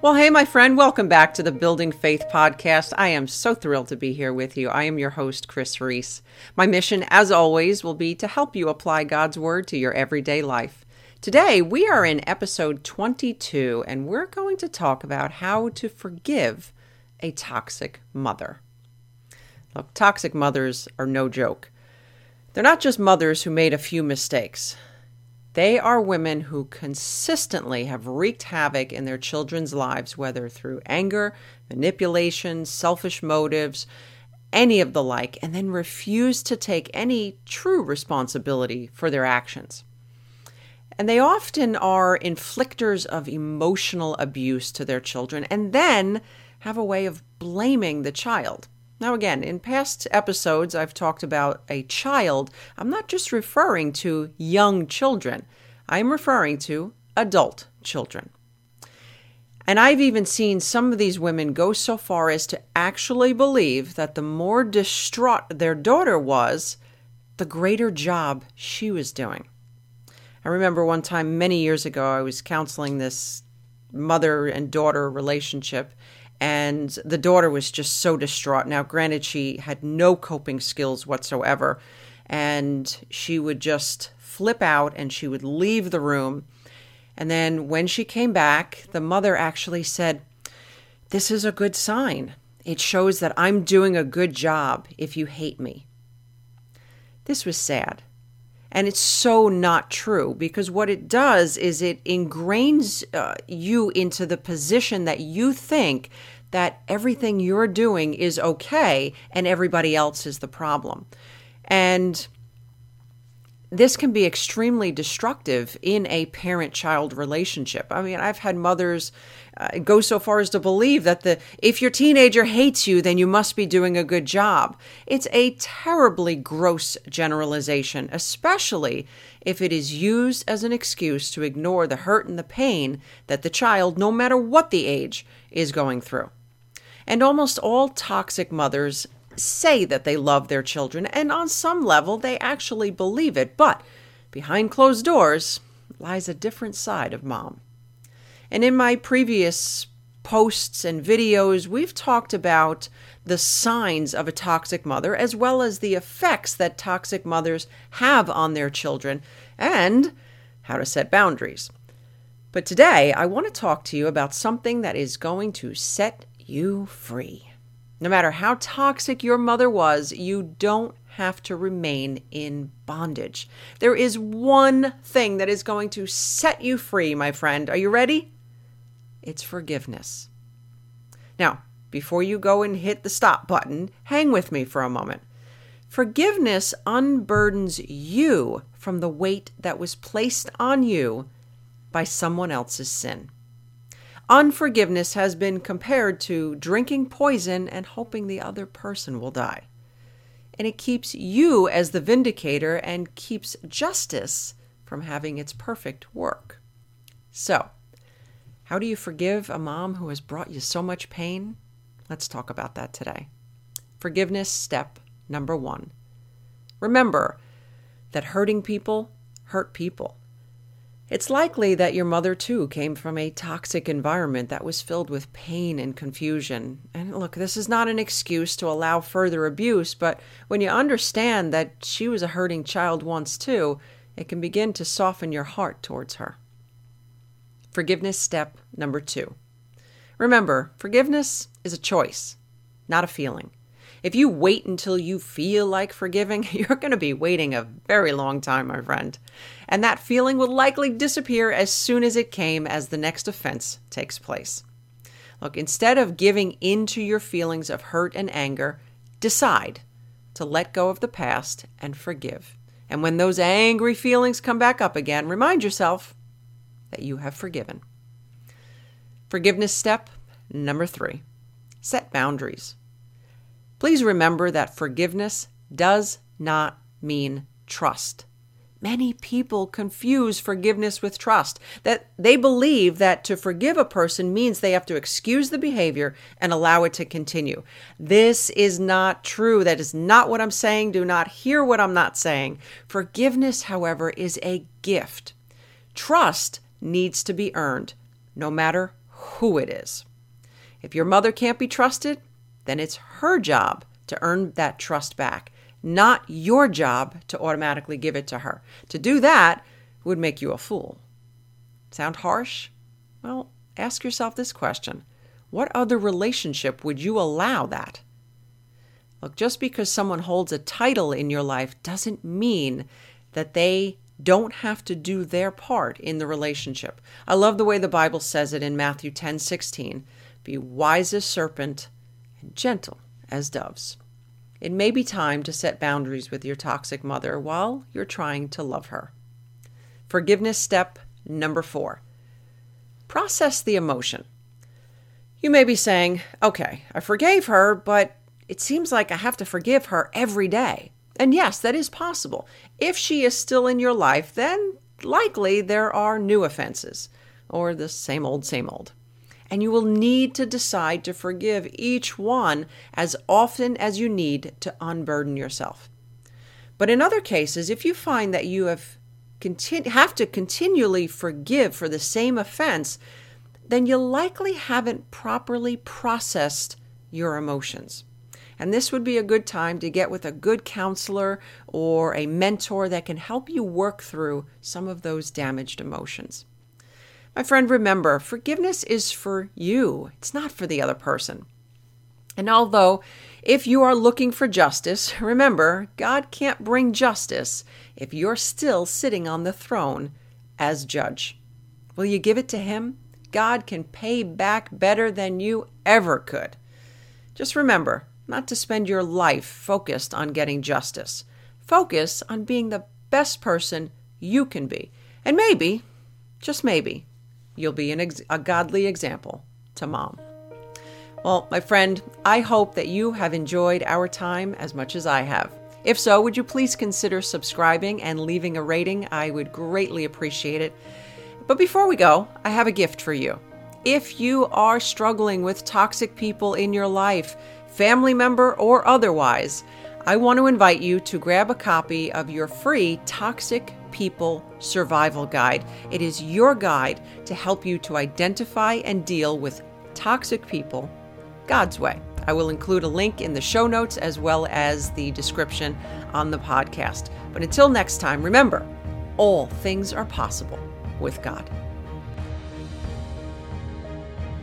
Well, hey, my friend, welcome back to the Building Faith podcast. I am so thrilled to be here with you. I am your host, Kris Reece. My mission, as always, will be to help you apply God's Word to your everyday life. Today, we are in episode 22, and we're going to talk about how to forgive a toxic mother. Look, toxic mothers are no joke. They're not just mothers who made a few mistakes. They are women who consistently have wreaked havoc in their children's lives, whether through anger, manipulation, selfish motives, any of the like, and then refuse to take any true responsibility for their actions. And they often are inflictors of emotional abuse to their children and then have a way of blaming the child. Now, again, in past episodes, I've talked about a child. I'm not just referring to young children, I'm referring to adult children. And I've even seen some of these women go so far as to actually believe that the more distraught their daughter was, the greater job she was doing. I remember one time many years ago, I was counseling this mother and daughter relationship, and the daughter was just so distraught. Now, granted, she had no coping skills whatsoever, and she would just flip out and she would leave the room. And then when she came back, the mother actually said, This is a good sign. It shows that I'm doing a good job if you hate me. This was sad. And it's so not true because what it does is it ingrains uh, you into the position that you think that everything you're doing is okay and everybody else is the problem. And this can be extremely destructive in a parent child relationship. I mean, I've had mothers uh, go so far as to believe that the if your teenager hates you, then you must be doing a good job. It's a terribly gross generalization, especially if it is used as an excuse to ignore the hurt and the pain that the child, no matter what the age, is going through. And almost all toxic mothers say that they love their children, and on some level they actually believe it, but behind closed doors lies a different side of mom. And in my previous posts and videos, we've talked about the signs of a toxic mother as well as the effects that toxic mothers have on their children and how to set boundaries. But today, I want to talk to you about something that is going to set you free. No matter how toxic your mother was, you don't have to remain in bondage. There is one thing that is going to set you free, my friend. Are you ready? It's forgiveness. Now, before you go and hit the stop button, hang with me for a moment. Forgiveness unburdens you from the weight that was placed on you by someone else's sin. Unforgiveness has been compared to drinking poison and hoping the other person will die. And it keeps you as the vindicator and keeps justice from having its perfect work. So, how do you forgive a mom who has brought you so much pain? Let's talk about that today. Forgiveness step number one. Remember that hurting people hurt people. It's likely that your mother, too, came from a toxic environment that was filled with pain and confusion. And look, this is not an excuse to allow further abuse, but when you understand that she was a hurting child once, too, it can begin to soften your heart towards her. Forgiveness step number two. Remember, forgiveness is a choice, not a feeling. If you wait until you feel like forgiving, you're going to be waiting a very long time, my friend. And that feeling will likely disappear as soon as it came as the next offense takes place. Look, instead of giving in to your feelings of hurt and anger, decide to let go of the past and forgive. And when those angry feelings come back up again, remind yourself that you have forgiven. Forgiveness step number three set boundaries. Please remember that forgiveness does not mean trust. Many people confuse forgiveness with trust, that they believe that to forgive a person means they have to excuse the behavior and allow it to continue. This is not true. That is not what I'm saying. Do not hear what I'm not saying. Forgiveness, however, is a gift. Trust needs to be earned, no matter who it is. If your mother can't be trusted, then it's her job to earn that trust back, not your job to automatically give it to her. To do that would make you a fool. Sound harsh? Well, ask yourself this question What other relationship would you allow that? Look, just because someone holds a title in your life doesn't mean that they don't have to do their part in the relationship. I love the way the Bible says it in Matthew 10 16. Be wise as serpent and gentle as doves. It may be time to set boundaries with your toxic mother while you're trying to love her. Forgiveness step number four process the emotion. You may be saying, okay, I forgave her, but it seems like I have to forgive her every day. And yes, that is possible. If she is still in your life, then likely there are new offenses, or the same old, same old and you will need to decide to forgive each one as often as you need to unburden yourself. But in other cases, if you find that you have, continu- have to continually forgive for the same offense, then you likely haven't properly processed your emotions. And this would be a good time to get with a good counselor or a mentor that can help you work through some of those damaged emotions. My friend, remember, forgiveness is for you, it's not for the other person. And although, if you are looking for justice, remember, God can't bring justice if you're still sitting on the throne as judge. Will you give it to Him? God can pay back better than you ever could. Just remember not to spend your life focused on getting justice. Focus on being the best person you can be. And maybe, just maybe, you'll be ex- a godly example to mom. Well, my friend, I hope that you have enjoyed our time as much as I have. If so, would you please consider subscribing and leaving a rating? I would greatly appreciate it. But before we go, I have a gift for you. If you are struggling with toxic people in your life, family member or otherwise, I want to invite you to grab a copy of your free Toxic People Survival Guide. It is your guide to help you to identify and deal with toxic people God's way. I will include a link in the show notes as well as the description on the podcast. But until next time, remember all things are possible with God.